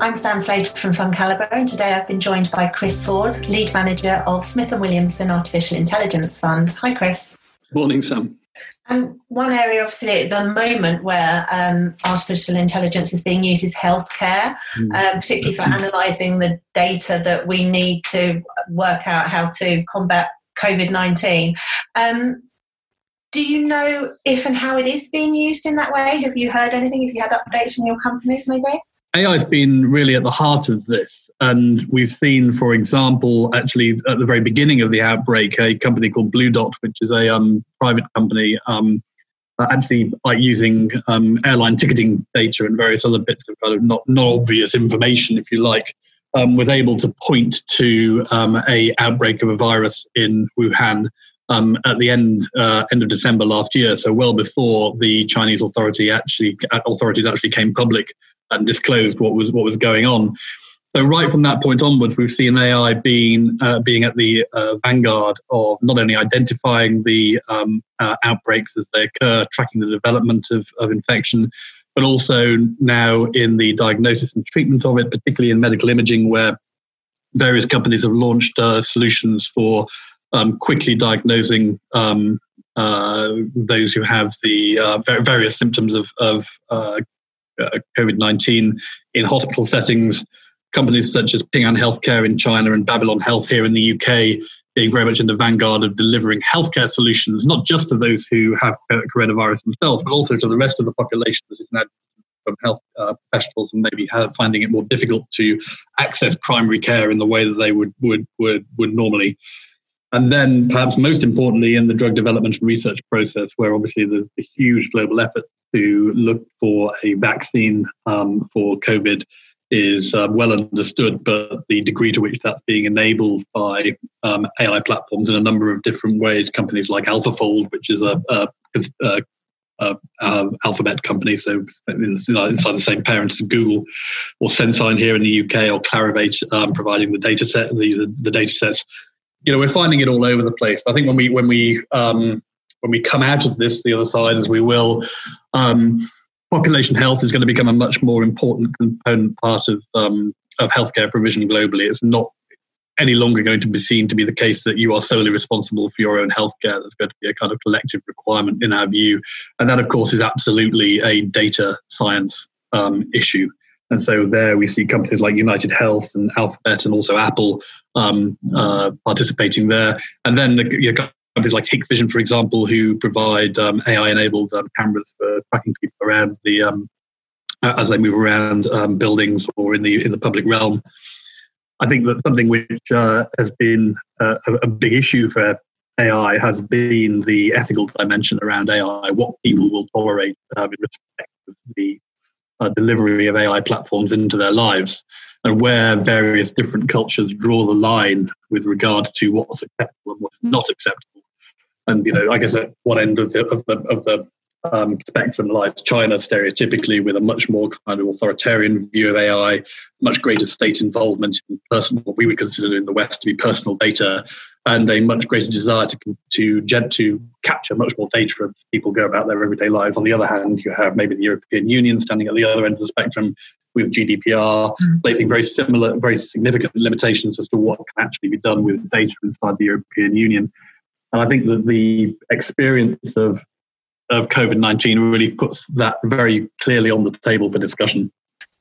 I'm Sam Slater from FundCalibre, and today I've been joined by Chris Ford, lead manager of Smith and Williamson Artificial Intelligence Fund. Hi, Chris. Morning, Sam. And one area, obviously, at the moment where um, artificial intelligence is being used is healthcare, mm. um, particularly for analysing the data that we need to work out how to combat COVID 19. Um, do you know if and how it is being used in that way? Have you heard anything? Have you had updates from your companies, maybe? AI has been really at the heart of this. And we've seen, for example, actually at the very beginning of the outbreak, a company called Blue Dot, which is a um, private company, um, actually like using um, airline ticketing data and various other bits of kind of not, not obvious information, if you like, um, was able to point to um, a outbreak of a virus in Wuhan um, at the end uh, end of December last year, so well before the Chinese authority actually authorities actually came public and disclosed what was what was going on. So right from that point onwards, we've seen AI being uh, being at the uh, vanguard of not only identifying the um, uh, outbreaks as they occur, tracking the development of, of infection, but also now in the diagnosis and treatment of it, particularly in medical imaging, where various companies have launched uh, solutions for um, quickly diagnosing um, uh, those who have the uh, various symptoms of, of uh, COVID 19 in hospital settings. Companies such as Ping An Healthcare in China and Babylon Health here in the UK being very much in the vanguard of delivering healthcare solutions, not just to those who have coronavirus themselves, but also to the rest of the population that is now from health uh, professionals and maybe finding it more difficult to access primary care in the way that they would would would, would normally. And then, perhaps most importantly, in the drug development and research process, where obviously there's a huge global effort to look for a vaccine um, for COVID is uh, well understood, but the degree to which that's being enabled by um, AI platforms in a number of different ways, companies like AlphaFold, which is a, a, a, a alphabet company, so inside the same parent as Google, or Sensyne here in the UK, or Clarivate um, providing the data set, the, the, the data sets. You know, we're finding it all over the place. I think when we when we um, when we come out of this the other side, as we will, um, population health is going to become a much more important component part of um, of healthcare provision globally. It's not any longer going to be seen to be the case that you are solely responsible for your own healthcare. There's going to be a kind of collective requirement in our view, and that, of course, is absolutely a data science um, issue. And so there we see companies like United Health and Alphabet and also Apple um, uh, participating there. And then the, companies like Hikvision, for example, who provide um, AI-enabled um, cameras for tracking people around the um, as they move around um, buildings or in the in the public realm. I think that something which uh, has been uh, a, a, big issue for AI has been the ethical dimension around AI, what people will tolerate um, in respect of the uh, delivery of AI platforms into their lives, and where various different cultures draw the line with regard to what's acceptable and what's not acceptable and you know, I guess at one end of the of the of the um, spectrum lies China, stereotypically with a much more kind of authoritarian view of AI, much greater state involvement in personal, what we would consider in the West to be personal data, and a much greater desire to to to capture much more data as people go about their everyday lives. On the other hand, you have maybe the European Union standing at the other end of the spectrum with GDPR, mm. placing very similar, very significant limitations as to what can actually be done with data inside the European Union. And I think that the experience of of COVID nineteen really puts that very clearly on the table for discussion.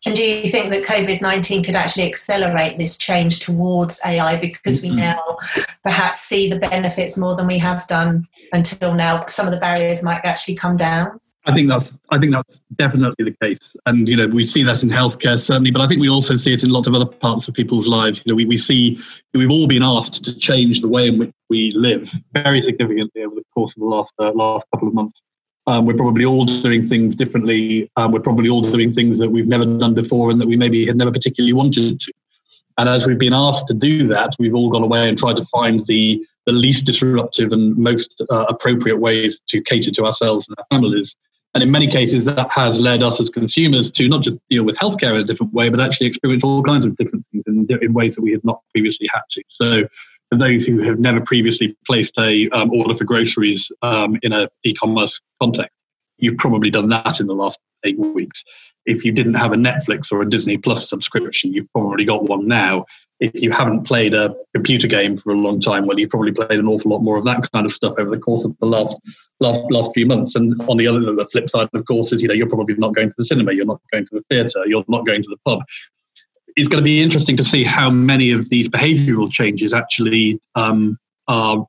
And do you think that COVID 19 could actually accelerate this change towards AI because we now perhaps see the benefits more than we have done until now? Some of the barriers might actually come down? I think that's I think that's definitely the case, and you know we see that in healthcare certainly, but I think we also see it in lots of other parts of people's lives. You know, we, we see we've all been asked to change the way in which we live very significantly over the course of the last uh, last couple of months. Um, we're probably all doing things differently. Um, we're probably all doing things that we've never done before and that we maybe had never particularly wanted to. And as we've been asked to do that, we've all gone away and tried to find the the least disruptive and most uh, appropriate ways to cater to ourselves and our families. And in many cases, that has led us as consumers to not just deal with healthcare in a different way, but actually experience all kinds of different things in, in ways that we had not previously had to. So, for those who have never previously placed a um, order for groceries um, in an e-commerce context, you've probably done that in the last eight weeks. If you didn't have a Netflix or a Disney Plus subscription, you've probably got one now. If you haven't played a computer game for a long time, well, you've probably played an awful lot more of that kind of stuff over the course of the last last last few months. And on the other, the flip side, of course, is you know you're probably not going to the cinema, you're not going to the theatre, you're not going to the pub it's going to be interesting to see how many of these behavioral changes actually um, are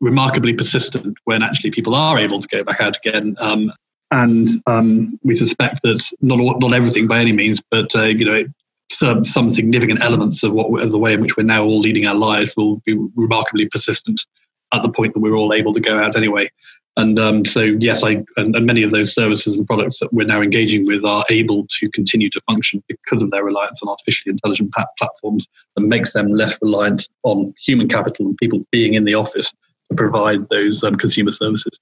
remarkably persistent when actually people are able to go back out again. Um, and um, we suspect that not not everything by any means, but uh, you know, some some significant elements of what of the way in which we're now all leading our lives will be remarkably persistent at the point that we're all able to go out anyway. And um, so, yes, I and, and, many of those services and products that we're now engaging with are able to continue to function because of their reliance on artificially intelligent platforms that makes them less reliant on human capital and people being in the office to provide those um, consumer services.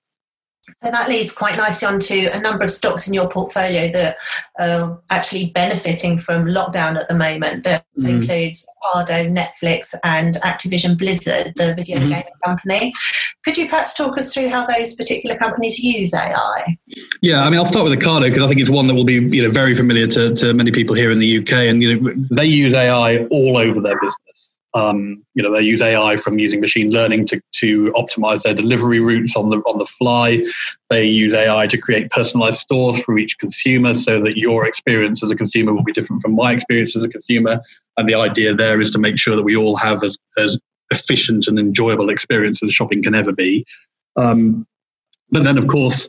So that leads quite nicely onto a number of stocks in your portfolio that are actually benefiting from lockdown at the moment. That mm. includes Ocado, Netflix, and Activision Blizzard, the video mm-hmm. gaming company. Could you perhaps talk us through how those particular companies use AI? Yeah, I mean, I'll start with Ocado because I think it's one that will be you know very familiar to, to many people here in the UK, and you know they use AI all over their business. Um, you know, they use AI from using machine learning to, to optimize their delivery routes on the on the fly. They use AI to create personalized stores for each consumer, so that your experience as a consumer will be different from my experience as a consumer. And the idea there is to make sure that we all have as, as efficient and enjoyable experience as shopping can ever be. Um, but then, of course,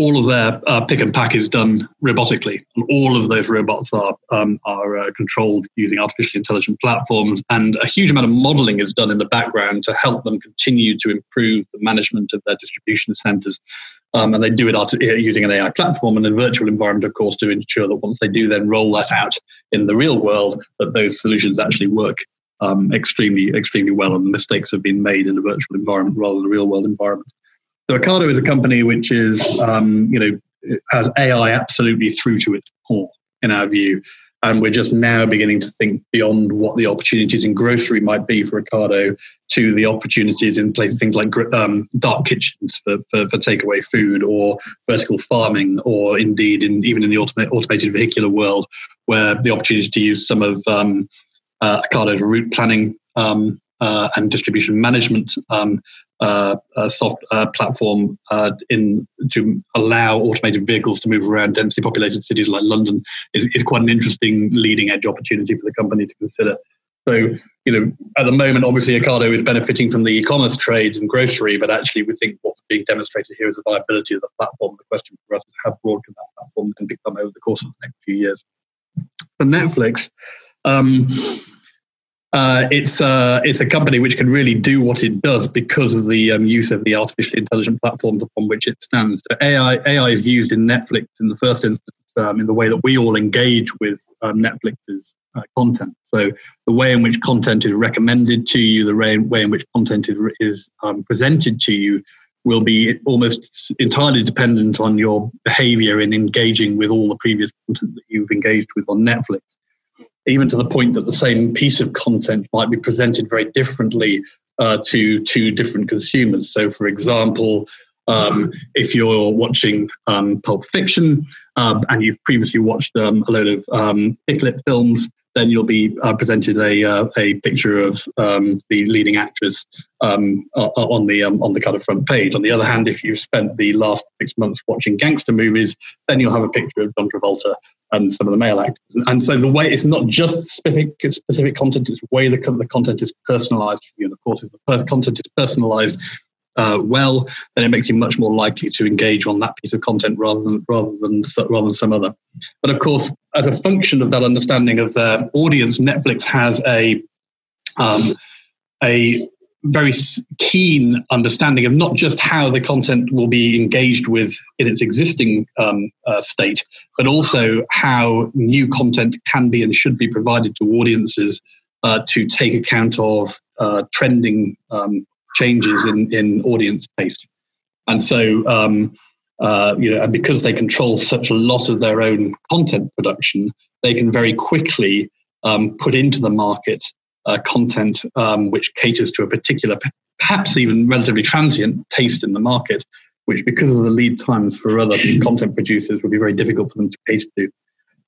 all of their uh, pick and pack is done robotically, and all of those robots are um, are uh, controlled using artificially intelligent platforms. And a huge amount of modeling is done in the background to help them continue to improve the management of their distribution centers. Um, and they do it uh, using an AI platform and a virtual environment, of course, to ensure that once they do then roll that out in the real world, that those solutions actually work um, extremely, extremely well, and mistakes have been made in a virtual environment rather than a real world environment. So Ocado is a company which is, um, you know, has AI absolutely through to its core, in our view. And we're just now beginning to think beyond what the opportunities in grocery might be for Ocado to the opportunities in places, things like um, dark kitchens for, for, for, takeaway food or vertical farming, or indeed in, even in the automa- automated vehicular world, where the opportunity to use some of um, uh, Ocado's route planning um, uh, and distribution management um, uh, soft uh, platform uh, in to allow automated vehicles to move around densely populated cities like London is, is quite an interesting leading edge opportunity for the company to consider. So, you know, at the moment, obviously, Ocado is benefiting from the e-commerce trade and grocery, but actually, we think what's being demonstrated here is the viability of the platform. The question for us is how broad can that platform can become over the course of the next few years. For Netflix, um, uh, it's uh, it's a company which can really do what it does because of the um, use of the artificially intelligent platforms upon which it stands. So AI AI is used in Netflix in the first instance um, in the way that we all engage with um, Netflix's uh, content. So the way in which content is recommended to you, the way, way in which content is is um, presented to you, will be almost entirely dependent on your behavior in engaging with all the previous content that you've engaged with on Netflix even to the point that the same piece of content might be presented very differently uh, to two different consumers. So, for example, um, if you're watching um, Pulp Fiction uh, and you've previously watched um, a load of um, films, then you'll be uh, presented a uh, a picture of um, the leading actress um, on the um, on the of front page. On the other hand, if you've spent the last six months watching gangster movies, then you'll have a picture of John Travolta and some of the male actors. And so the way it's not just specific specific content; it's the way the, the content is personalized for you. And of course, if the content is personalized uh, well, then it makes you much more likely to engage on that piece of content rather than rather than rather than some other. But of course, as a function of that understanding of their audience, Netflix has a um, a very keen understanding of not just how the content will be engaged with in its existing um, uh, state, but also how new content can be and should be provided to audiences uh, to take account of uh, trending um, changes in, in audience taste. And so, um, uh, you know, and because they control such a lot of their own content production, they can very quickly um, put into the market uh, content um, which caters to a particular, perhaps even relatively transient taste in the market, which because of the lead times for other content producers would be very difficult for them to case to.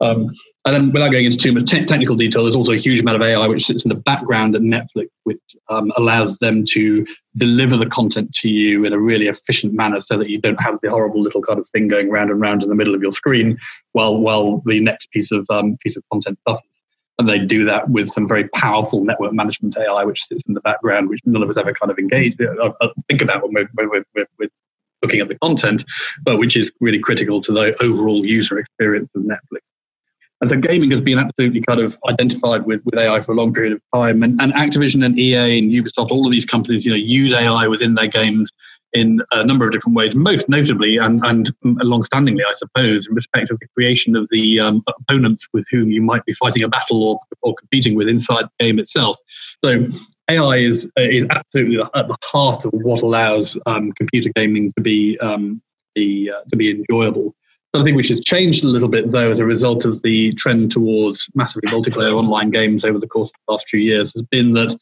Um, and then, without going into too much te- technical detail, there's also a huge amount of AI which sits in the background at Netflix, which um, allows them to deliver the content to you in a really efficient manner, so that you don't have the horrible little kind of thing going round and round in the middle of your screen while while the next piece of um, piece of content buffers. And they do that with some very powerful network management AI, which sits in the background, which none of us ever kind of engage uh, uh, think about when we're, when we're, we're looking at the content, but which is really critical to the overall user experience of Netflix. And so gaming has been absolutely kind of identified with, with AI for a long period of time. And, and Activision and EA and Ubisoft, all of these companies, you know, use AI within their games in a number of different ways, most notably and, and long-standingly, I suppose, in respect of the creation of the um, opponents with whom you might be fighting a battle or, or competing with inside the game itself. So AI is, is absolutely at the heart of what allows um, computer gaming to be, um, be uh, to be enjoyable. Something which has changed a little bit, though, as a result of the trend towards massively multiplayer online games over the course of the last few years, has been that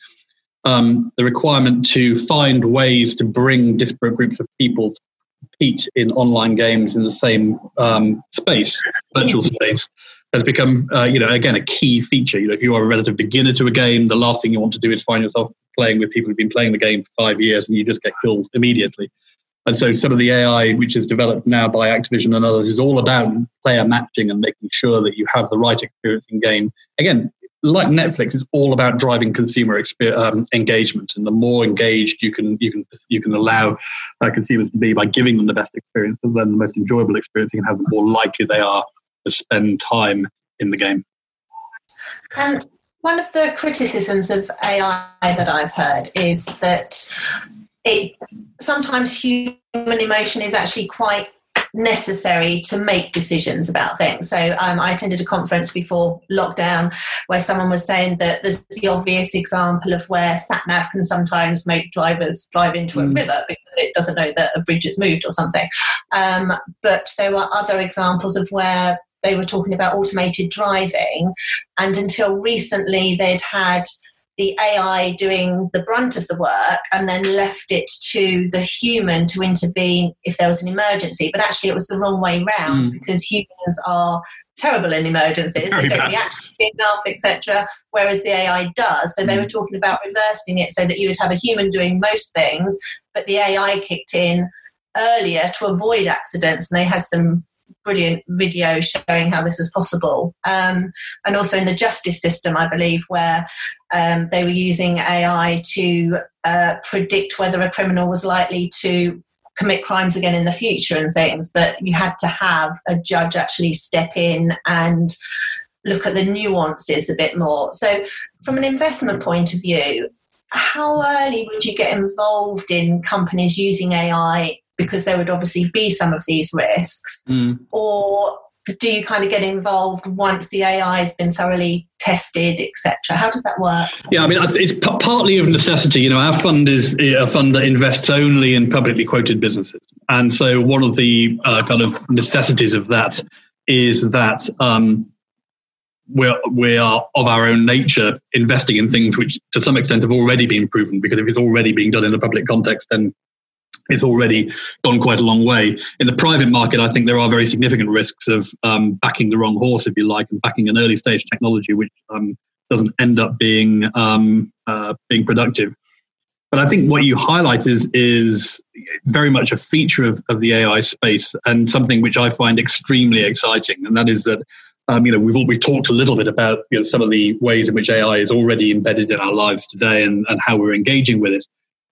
um, the requirement to find ways to bring disparate groups of people to compete in online games in the same um, space, virtual space, has become, uh, you know, again, a key feature. You know, if you are a relative beginner to a game, the last thing you want to do is find yourself playing with people who've been playing the game for five years and you just get killed immediately. And so some of the AI, which is developed now by Activision and others, is all about player matching and making sure that you have the right experience in game. Again, like Netflix, it's all about driving consumer um, engagement, and the more engaged you can you can you can allow uh, consumers to be by giving them the best experience, and then the most enjoyable experience you can have, the more likely they are to spend time in the game. And one of the criticisms of AI that I've heard is that it sometimes human emotion is actually quite necessary to make decisions about things. So um, I attended a conference before lockdown where someone was saying that there's the obvious example of where sat nav can sometimes make drivers drive into a mm. river because it doesn't know that a bridge has moved or something. Um, but there were other examples of where they were talking about automated driving, and until recently they'd had the AI doing the brunt of the work and then left it to the human to intervene if there was an emergency. But actually, it was the wrong way round mm. because humans are terrible in emergencies. Very they don't bad. react enough, etc. Whereas the AI does. So mm. they were talking about reversing it so that you would have a human doing most things, but the AI kicked in earlier to avoid accidents. And they had some brilliant video showing how this was possible. Um, and also in the justice system, I believe, where um, they were using AI to uh, predict whether a criminal was likely to commit crimes again in the future and things. But you had to have a judge actually step in and look at the nuances a bit more. So, from an investment point of view, how early would you get involved in companies using AI because there would obviously be some of these risks? Mm. Or do you kind of get involved once the AI has been thoroughly tested, etc.? How does that work? Yeah, I mean, it's p- partly of necessity. You know, our fund is a fund that invests only in publicly quoted businesses, and so one of the uh, kind of necessities of that is that um, we're, we are of our own nature investing in things which to some extent have already been proven because if it's already being done in a public context then it's already gone quite a long way. In the private market, I think there are very significant risks of um, backing the wrong horse, if you like, and backing an early stage technology which um, doesn't end up being um, uh, being productive. But I think what you highlight is is very much a feature of, of the AI space and something which I find extremely exciting, and that is that. Um, you know, we've all, we talked a little bit about you know some of the ways in which AI is already embedded in our lives today and, and how we're engaging with it.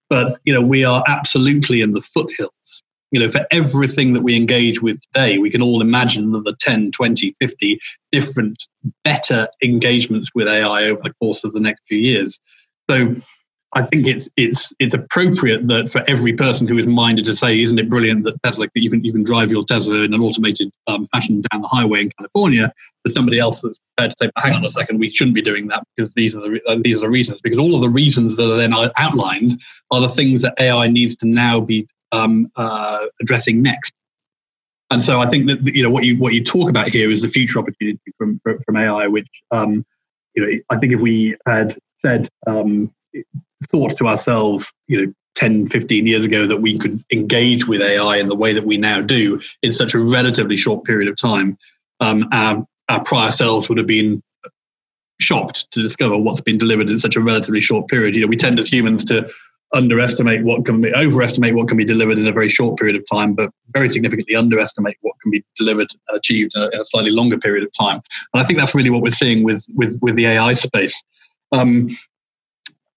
But you know, we are absolutely in the foothills. You know, for everything that we engage with today, we can all imagine that the 10, 20, 50 different better engagements with AI over the course of the next few years. So I think it's it's it's appropriate that for every person who is minded to say, "Isn't it brilliant that Tesla you can can drive your Tesla in an automated um, fashion down the highway in California?" There's somebody else that's prepared to say, "Hang on a second, we shouldn't be doing that because these are the uh, these are the reasons." Because all of the reasons that are then outlined are the things that AI needs to now be um, uh, addressing next. And so I think that you know what you what you talk about here is the future opportunity from from AI, which um, you know I think if we had said um, thought to ourselves, you know, 10, 15 years ago that we could engage with AI in the way that we now do in such a relatively short period of time, um, our, our prior selves would have been shocked to discover what's been delivered in such a relatively short period. You know, we tend as humans to underestimate what can be overestimate what can be delivered in a very short period of time, but very significantly underestimate what can be delivered and achieved in a, in a slightly longer period of time. And I think that's really what we're seeing with with with the AI space. Um,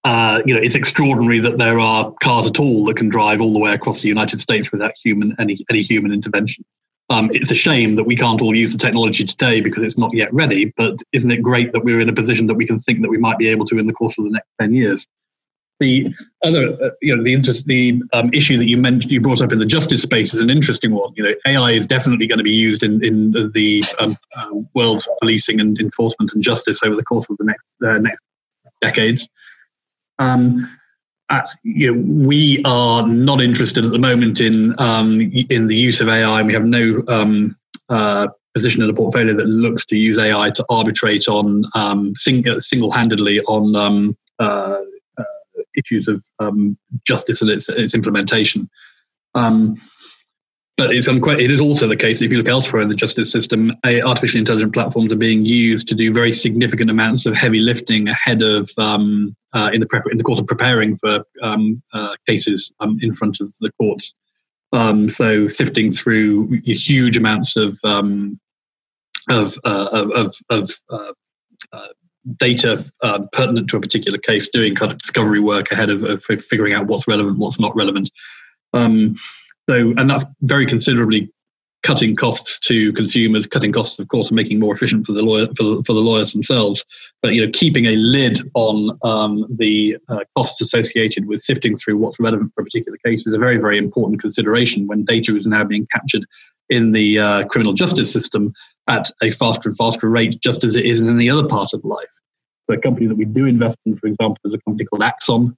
uh, you know, it's extraordinary that there are cars at all that can drive all the way across the United States without human any any human intervention. Um, it's a shame that we can't all use the technology today because it's not yet ready. But isn't it great that we're in a position that we can think that we might be able to in the course of the next ten years? The other, uh, you know, the interest, the um, issue that you mentioned, you brought up in the justice space is an interesting one. You know, AI is definitely going to be used in in the um, uh, world's policing and enforcement and justice over the course of the next uh, next decades. Um, uh, you know, we are not interested at the moment in um, in the use of AI. We have no um, uh, position in the portfolio that looks to use AI to arbitrate on um, sing- single-handedly on um, uh, uh, issues of um, justice and its, its implementation. But it's unque- it is also the case that if you look elsewhere in the justice system, artificial intelligence platforms are being used to do very significant amounts of heavy lifting ahead of um, uh, in the prep- in the course of preparing for um, uh, cases um, in front of the courts. Um, so sifting through huge amounts of um, of, uh, of of, uh, uh, data uh, pertinent to a particular case, doing kind of discovery work ahead of, of figuring out what's relevant, what's not relevant. Um, so, and that's very considerably cutting costs to consumers, cutting costs, of course, and making more efficient for the lawyer for the, for the lawyers themselves. But you know, keeping a lid on um, the uh, costs associated with sifting through what's relevant for a particular case is a very, very important consideration when data is now being captured in the uh, criminal justice system at a faster and faster rate, just as it is in any other part of life. So a company that we do invest in, for example, is a company called Axon,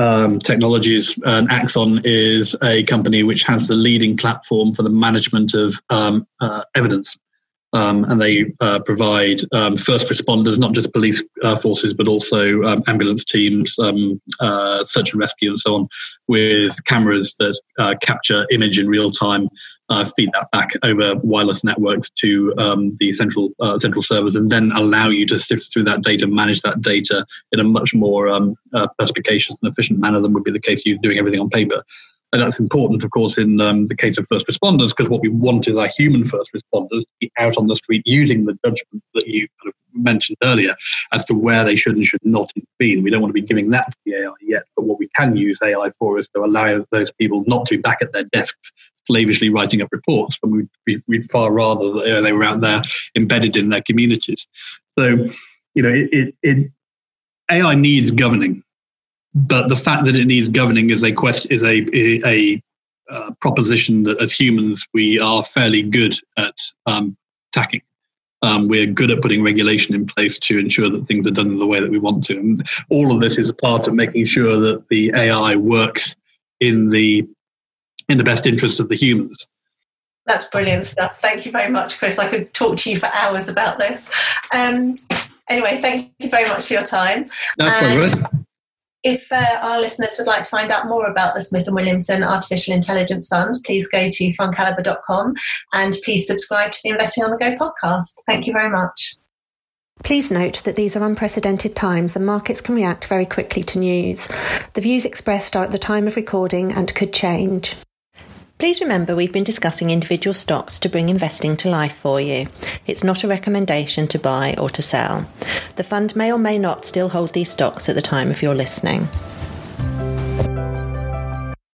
um, technologies. And Axon is a company which has the leading platform for the management of um, uh, evidence. Um, and they uh, provide um, first responders, not just police uh, forces, but also um, ambulance teams, um, uh, search and rescue, and so on, with cameras that uh, capture image in real time uh, feed that back over wireless networks to um, the central uh, central servers, and then allow you to sift through that data, manage that data in a much more um, perspicacious and efficient manner than would be the case you doing everything on paper. And that's important, of course, in um, the case of first responders, because what we want is our human first responders to be out on the street using the judgment that you kind of mentioned earlier as to where they should and should not intervene. We don't want to be giving that to the AI yet, but what we can use AI for is to allow those people not to be back at their desks slavishly writing up reports, but we'd, we'd far rather that they were out there embedded in their communities. So, you know, it, it, it AI needs governing but the fact that it needs governing is a question is a a, a uh, proposition that as humans we are fairly good at um, tacking. Um, we're good at putting regulation in place to ensure that things are done in the way that we want to, and all of this is a part of making sure that the AI works in the in the best interest of the humans. That's brilliant stuff. Thank you very much, Chris. I could talk to you for hours about this. Um, anyway, thank you very much for your time. That's um, if uh, our listeners would like to find out more about the Smith & Williamson Artificial Intelligence Fund, please go to fundcalibre.com and please subscribe to the Investing on the Go podcast. Thank you very much. Please note that these are unprecedented times and markets can react very quickly to news. The views expressed are at the time of recording and could change. Please remember we've been discussing individual stocks to bring investing to life for you. It's not a recommendation to buy or to sell. The fund may or may not still hold these stocks at the time of your listening.